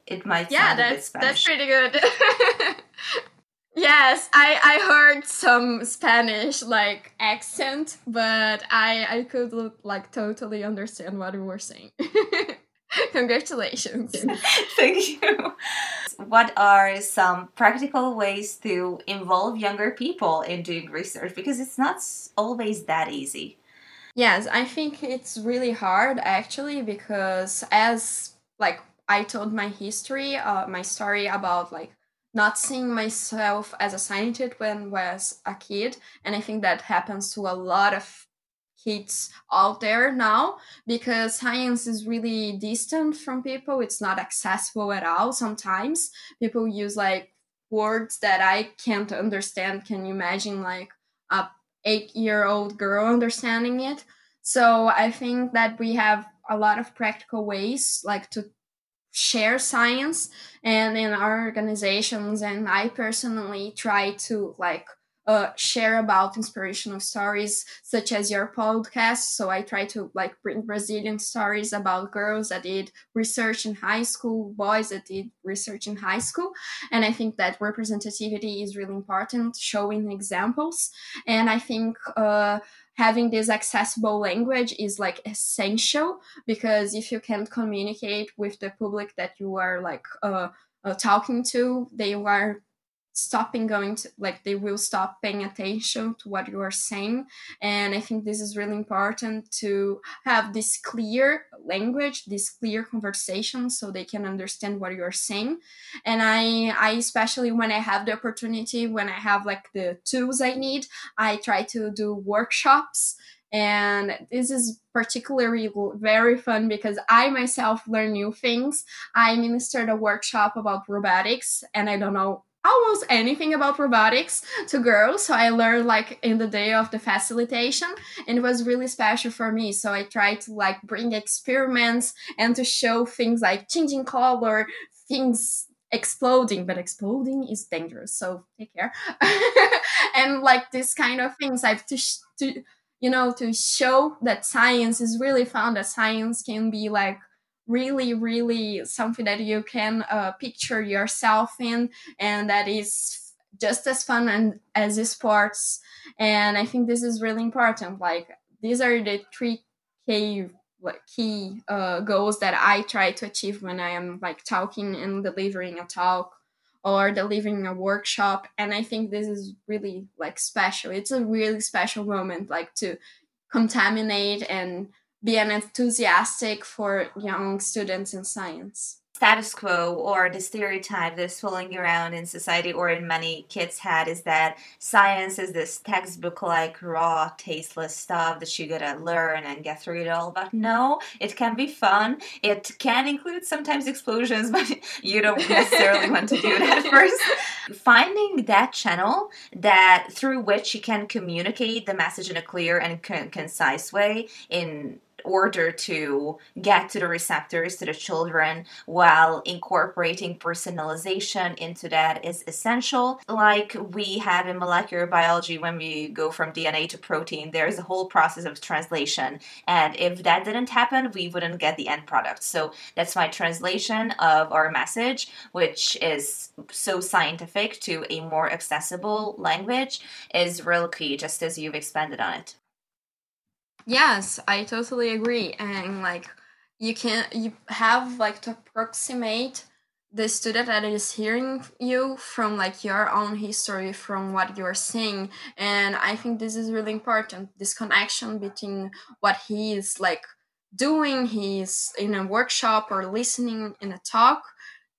It might yeah that's that's pretty good Yes, I I heard some Spanish like accent, but I I could like totally understand what you were saying. Congratulations. Thank you. What are some practical ways to involve younger people in doing research because it's not always that easy. Yes, I think it's really hard actually because as like I told my history, uh, my story about like not seeing myself as a scientist when I was a kid and i think that happens to a lot of kids out there now because science is really distant from people. It's not accessible at all sometimes. People use like words that i can't understand. Can you imagine like a eight year old girl understanding it? So i think that we have a lot of practical ways like to share science and in our organizations and i personally try to like uh, share about inspirational stories such as your podcast. So i try to like bring brazilian stories about girls that did research in high school boys that did research in high school. And i think that representativity is really important showing examples. And i think uh, having this accessible language is like essential because if you can't communicate with the public that you are like uh, uh, talking to they are stopping going to like they will stop paying attention to what you are saying. And i think this is really important to have this clear language this clear conversation so they can understand what you're saying. And i i especially when i have the opportunity when i have like the tools i need i try to do workshops. And this is particularly very fun because i myself learn new things. I ministered a workshop about robotics and i don't know almost anything about robotics to girls so i learned like in the day of the facilitation and it was really special for me. So i tried to like bring experiments and to show things like changing color things exploding but exploding is dangerous so take care. And like this kind of things i've to, to you know to show that science is really fun that science can be like really really something that you can uh, picture yourself in and that is just as fun and as sports and i think this is really important like these are the three key key uh, goals that i try to achieve when i am like talking and delivering a talk or delivering a workshop. And i think this is really like special. It's a really special moment like to contaminate and be an enthusiastic for young students in science status quo or the stereotype that's swirling around in society or in many kids' head is that science is this textbook like raw, tasteless stuff that you gotta learn and get through it all. But no, it can be fun. It can include sometimes explosions, but you don't necessarily want to do that first. Finding that channel that through which you can communicate the message in a clear and concise way in order to get to the receptors to the children while incorporating personalization into that is essential. Like we have in molecular biology when we go from dna to protein there's a whole process of translation. And if that didn't happen we wouldn't get the end product. So that's why translation of our message which is so scientific to a more accessible language is real key just as you've expanded on it Yes, I totally agree. And like you can you have like to approximate the student that is hearing you from like your own history from what you're seeing and i think this is really important this connection between what he is like doing he's in a workshop or listening in a talk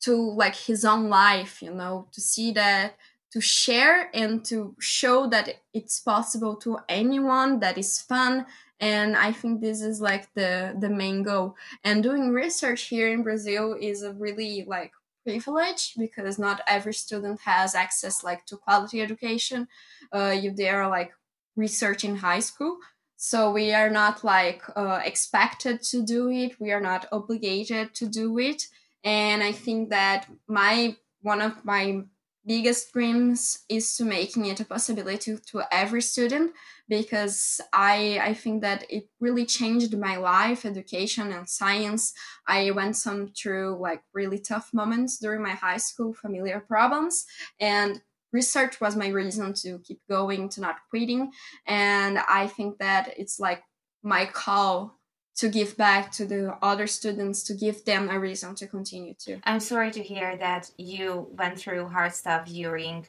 to like his own life you know to see that to share and to show that it's possible to anyone that is fun and i think this is like the the main goal. And doing research here in brazil is a really like privilege because not every student has access like to quality education. Uh, you they are like research in high school. So we are not like uh, expected to do it. We are not obligated to do it. And i think that my one of my biggest dreams is to making it a possibility to every student because I I think that it really changed my life, education and science. I went some through like really tough moments during my high school, familiar problems, and research was my reason to keep going, to not quitting. And I think that it's like my call to give back to the other students to give them a reason to continue to i'm sorry to hear that you went through hard stuff during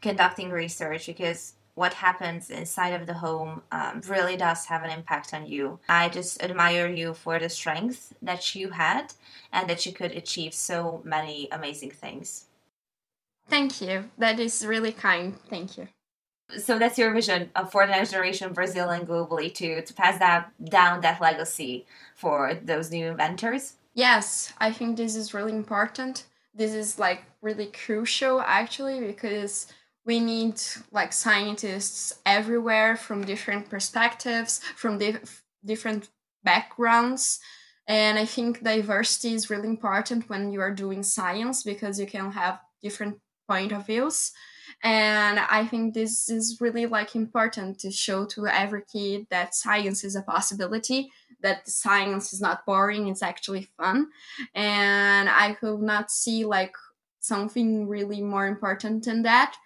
conducting research because what happens inside of the home um, really does have an impact on you. I just admire you for the strength that you had and that you could achieve so many amazing things. Thank you. That is really kind. Thank you. So that's your vision for the next generation, Brazil and globally, to to pass that down that legacy for those new inventors. Yes, I think this is really important. This is like really crucial actually because we need like scientists everywhere from different perspectives, from dif- different backgrounds. And I think diversity is really important when you are doing science because you can have different point of views. And i think this is really like important to show to every kid that science is a possibility that science is not boring it's actually fun. And i could not see like something really more important than that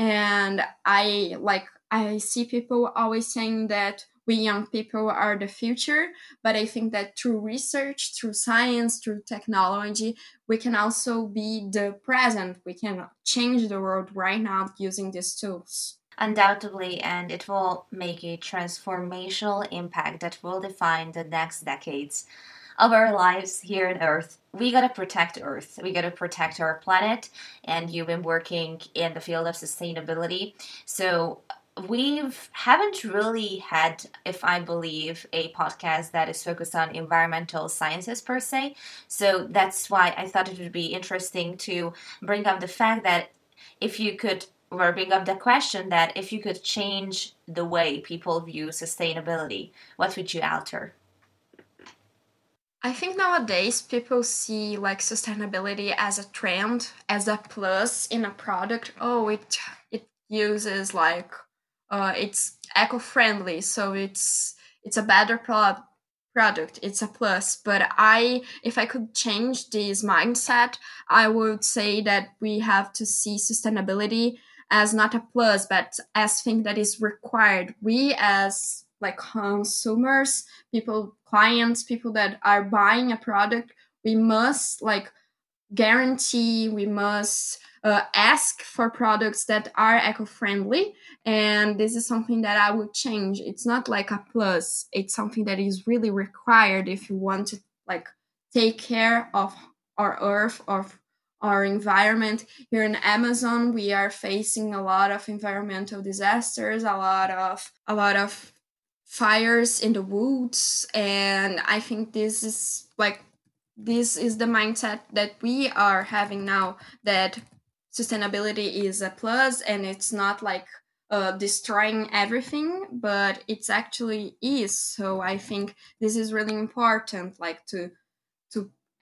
and i like i see people always saying that we young people are the future but i think that through research through science through technology we can also be the present. We can change the world right now using these tools. Undoubtedly and it will make a transformational impact that will define the next decades of our lives here on earth we got to protect earth we got to protect our planet and you've been working in the field of sustainability so we haven't really had, if I believe, a podcast that is focused on environmental sciences per se. So that's why I thought it would be interesting to bring up the fact that if you could, or bring up the question that if you could change the way people view sustainability, what would you alter? I think nowadays people see like sustainability as a trend, as a plus in a product. Oh, it it uses like uh, it's eco-friendly so it's it's a better pro- product it's a plus but i if i could change this mindset i would say that we have to see sustainability as not a plus but as thing that is required we as like consumers people clients people that are buying a product we must like guarantee we must uh, ask for products that are eco-friendly. And this is something that i would change. It's not like a plus. It's something that is really required if you want to like take care of our earth of our environment. Here in amazon we are facing a lot of environmental disasters a lot of a lot of fires in the woods and i think this is like this is the mindset that we are having now that sustainability is a plus and it's not like uh, destroying everything but it's actually is. So i think this is really important like to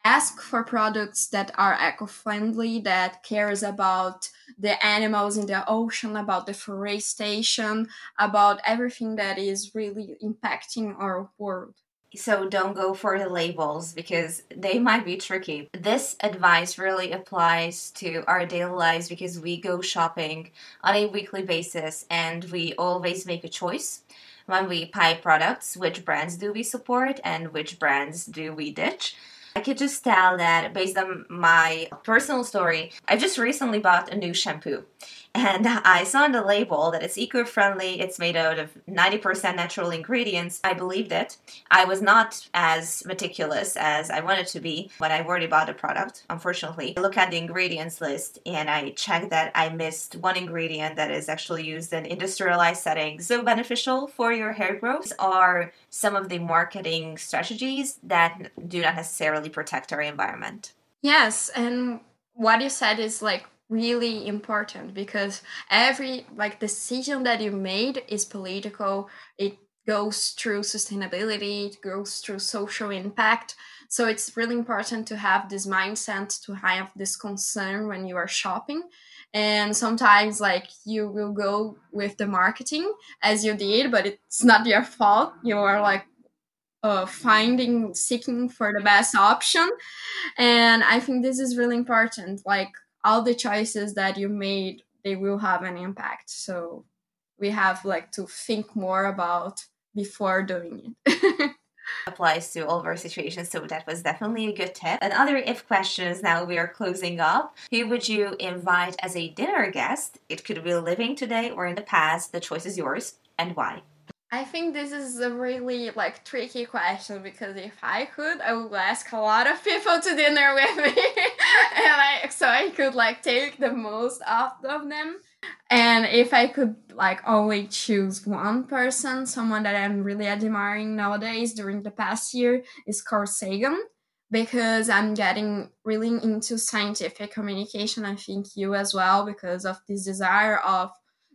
ask for products that are eco-friendly that cares about the animals in the ocean about the deforestation about everything that is really impacting our world so don't go for the labels because they might be tricky. This advice really applies to our daily lives because we go shopping on a weekly basis and we always make a choice when we buy products which brands do we support and which brands do we ditch. I could just tell that based on my personal story, I just recently bought a new shampoo and I saw on the label that it's eco friendly, it's made out of 90% natural ingredients. I believed it. I was not as meticulous as I wanted to be when I already bought the product, unfortunately. I look at the ingredients list and I check that I missed one ingredient that is actually used in industrialized settings. So beneficial for your hair growth are some of the marketing strategies that do not necessarily protect our environment. Yes, and what you said is like really important because every like decision that you made is political. It goes through sustainability it goes through social impact. So it's really important to have this mindset to have this concern when you are shopping. And sometimes like you will go with the marketing as you did but it's not your fault. You are like uh, finding seeking for the best option. And i think this is really important. Like all the choices that you made they will have an impact. So we have like to think more about before doing it. Applies to all of our situations so that was definitely a good tip. And other if questions now we are closing up. Who would you invite as a dinner guest? It could be living today or in the past. The choice is yours and why I think this is a really like tricky question because if I could, I would ask a lot of people to dinner with me, and I so I could like take the most out of them. And if I could like only choose one person, someone that I'm really admiring nowadays during the past year is Carl Sagan because I'm getting really into scientific communication. I think you as well because of this desire of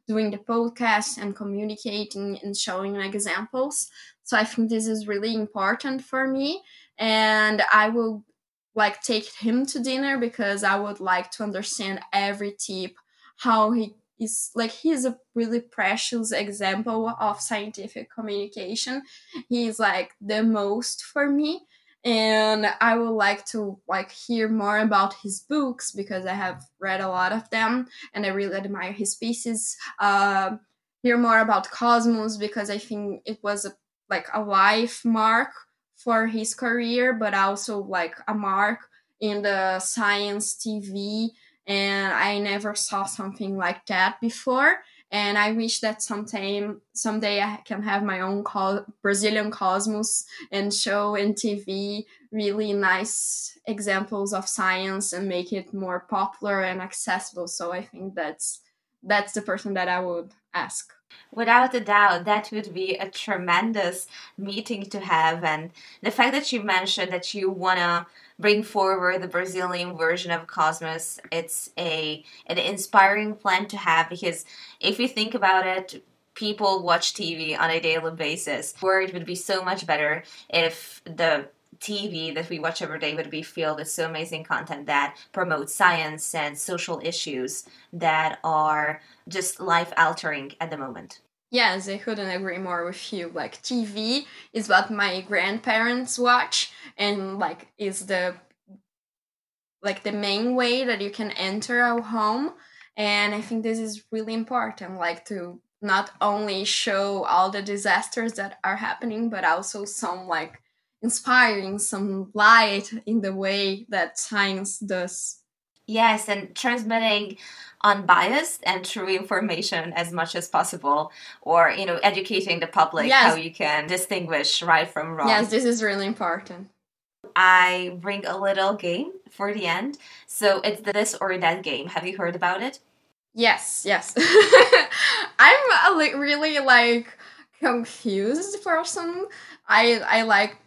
doing the podcast and communicating and showing examples. So I think this is really important for me. And I will like take him to dinner because I would like to understand every tip, how he is like he's a really precious example of scientific communication. He's like the most for me and I would like to like hear more about his books because I have read a lot of them and I really admire his pieces. Uh, hear more about Cosmos because I think it was a, like a life mark for his career, but also like a mark in the science TV. And I never saw something like that before and I wish that sometime someday I can have my own co- Brazilian Cosmos and show in TV really nice examples of science and make it more popular and accessible. So I think that's that's the person that I would ask. Without a doubt, that would be a tremendous meeting to have. And the fact that you mentioned that you want to bring forward the Brazilian version of Cosmos, it's a an inspiring plan to have because if you think about it, people watch TV on a daily basis. Where it would be so much better if the TV that we watch every day would be filled with so amazing content that promotes science and social issues that are just life altering at the moment. Yes, I couldn't agree more with you. Like TV is what my grandparents watch and like is the like the main way that you can enter our home and I think this is really important like to not only show all the disasters that are happening but also some like inspiring some light in the way that science does. Yes, and transmitting unbiased and true information as much as possible or you know educating the public yes. how you can distinguish right from wrong. Yes this is really important. I bring a little game for the end. So it's this or that game. Have you heard about it? Yes yes. I'm a really like confused person i i like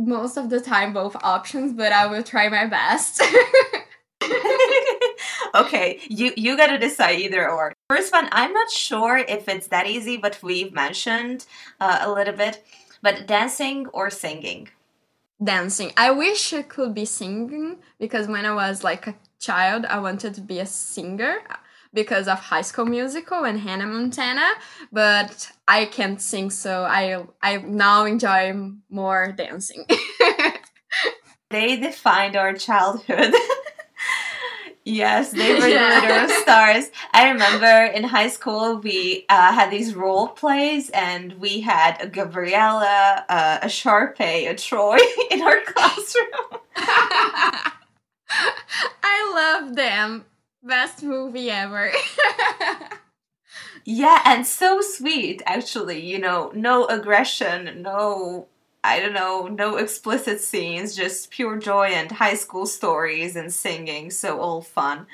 most of the time both options but i will try my best okay, you you got to decide either or. First one, I'm not sure if it's that easy, but we've mentioned uh, a little bit. But dancing or singing? Dancing. I wish I could be singing because when I was like a child, I wanted to be a singer because of High School Musical and Hannah Montana, but I can't sing, so I I now enjoy more dancing. they defined our childhood. Yes, they were yeah. literal stars. I remember in high school we uh, had these role plays, and we had a Gabriella, uh, a Sharpay, a Troy in our classroom. I love them. Best movie ever. yeah, and so sweet, actually. You know, no aggression, no I don't know, no explicit scenes, just pure joy and high school stories and singing, so all fun.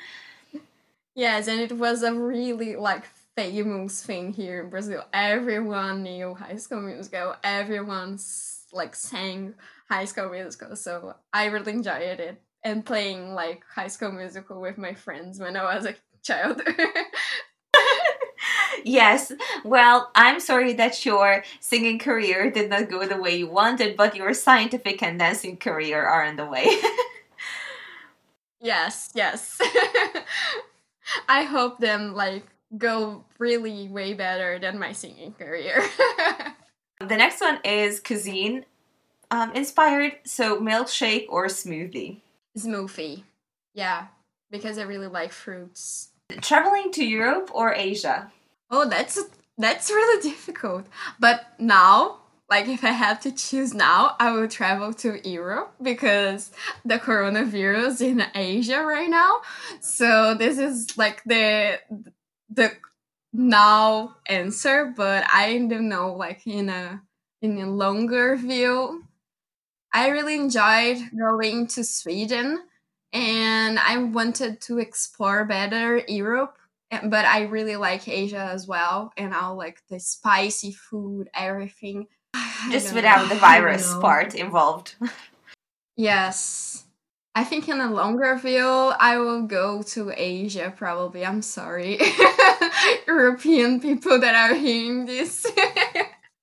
Yes, and it was a really like famous thing here in Brazil. Everyone knew High School Musical. Everyone like sang High School Musical, so I really enjoyed it and playing like High School Musical with my friends when I was a child. yes. Well, I'm sorry that your singing career did not go the way you wanted, but your scientific and dancing career are on the way. yes, yes. I hope them like go really way better than my singing career. the next one is cuisine um, inspired, so milkshake or smoothie. Smoothie. Yeah, because I really like fruits. Traveling to Europe or Asia? Oh, that's that's really difficult. But now, like if I have to choose now, I will travel to Europe because the coronavirus in Asia right now. So this is like the the now answer, but I don't know like in a in a longer view. I really enjoyed going to Sweden and I wanted to explore better Europe but I really like Asia as well, and I like the spicy food, everything. Just without know. the virus part involved. yes. I think in a longer view, I will go to Asia probably. I'm sorry. European people that are hearing this.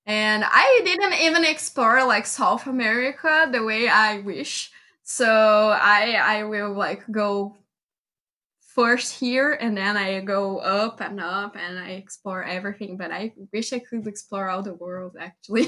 And I didn't even explore like South America the way I wish. So I I will like go first here and then I go up and up and I explore everything. But I wish I could explore all the world actually.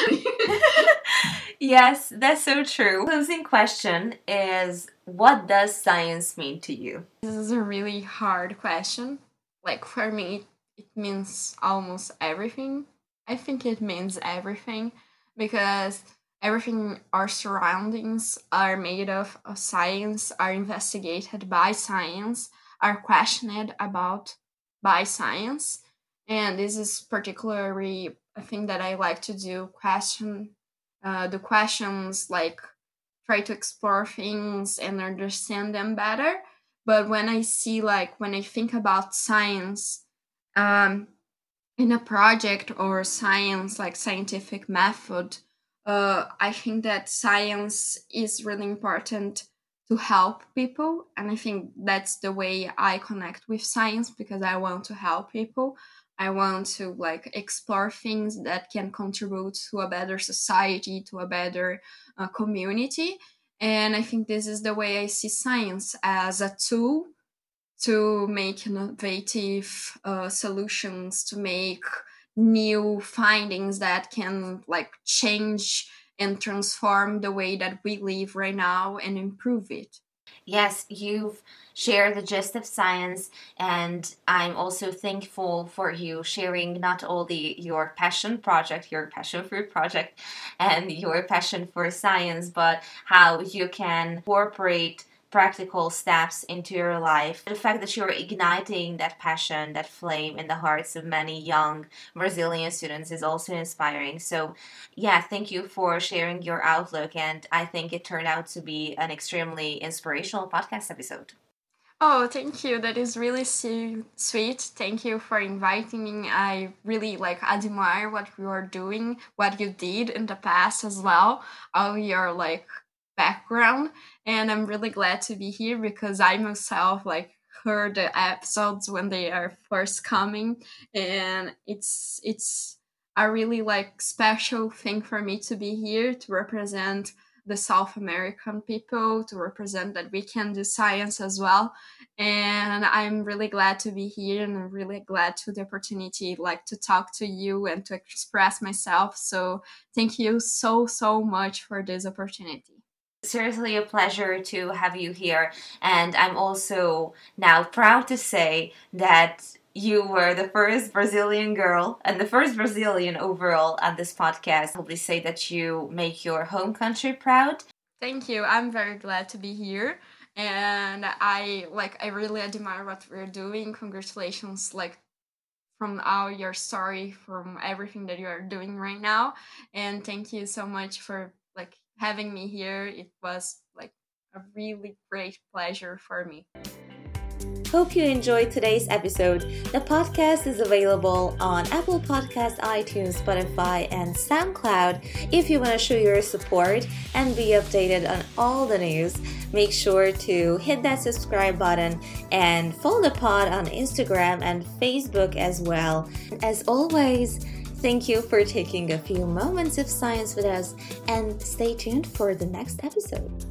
yes, that's so true. Closing question is what does science mean to you? This is a really hard question. Like for me, it means almost everything. I think it means everything because everything our surroundings are made of, of science are investigated by science are questioned about by science. And this is particularly a thing that i like to do question uh, the questions like try to explore things and understand them better. But when i see like when i think about science um, in a project or science like scientific method uh, I think that science is really important to help people. And I think that's the way I connect with science because I want to help people. I want to like explore things that can contribute to a better society, to a better uh, community. And I think this is the way I see science as a tool to make innovative uh, solutions, to make new findings that can like change and transform the way that we live right now and improve it. Yes, you've shared the gist of science, and I'm also thankful for you sharing not only your passion project, your passion fruit project, and your passion for science, but how you can incorporate practical steps into your life. The fact that you're igniting that passion, that flame in the hearts of many young Brazilian students is also inspiring. So, yeah, thank you for sharing your outlook. And I think it turned out to be an extremely inspirational podcast episode. Oh, thank you. That is really sweet. Thank you for inviting me. I really like admire what you are doing, what you did in the past as well. All your like background and i'm really glad to be here because i myself like heard the episodes when they are first coming and it's it's a really like special thing for me to be here to represent the south american people to represent that we can do science as well and i'm really glad to be here and i'm really glad to the opportunity like to talk to you and to express myself so thank you so so much for this opportunity seriously a pleasure to have you here. And I'm also now proud to say that you were the first Brazilian girl and the first Brazilian overall on this podcast. Probably say that you make your home country proud. Thank you. I'm very glad to be here. And I like I really admire what we're doing. Congratulations like from all your story, from everything that you are doing right now. And thank you so much for having me here. It was like a really great pleasure for me. Hope you enjoyed today's episode. The podcast is available on Apple Podcast, iTunes, Spotify, and SoundCloud. If you want to show your support and be updated on all the news, make sure to hit that subscribe button and follow the pod on Instagram and Facebook as well. As always, Thank you for taking a few moments of science with us and stay tuned for the next episode.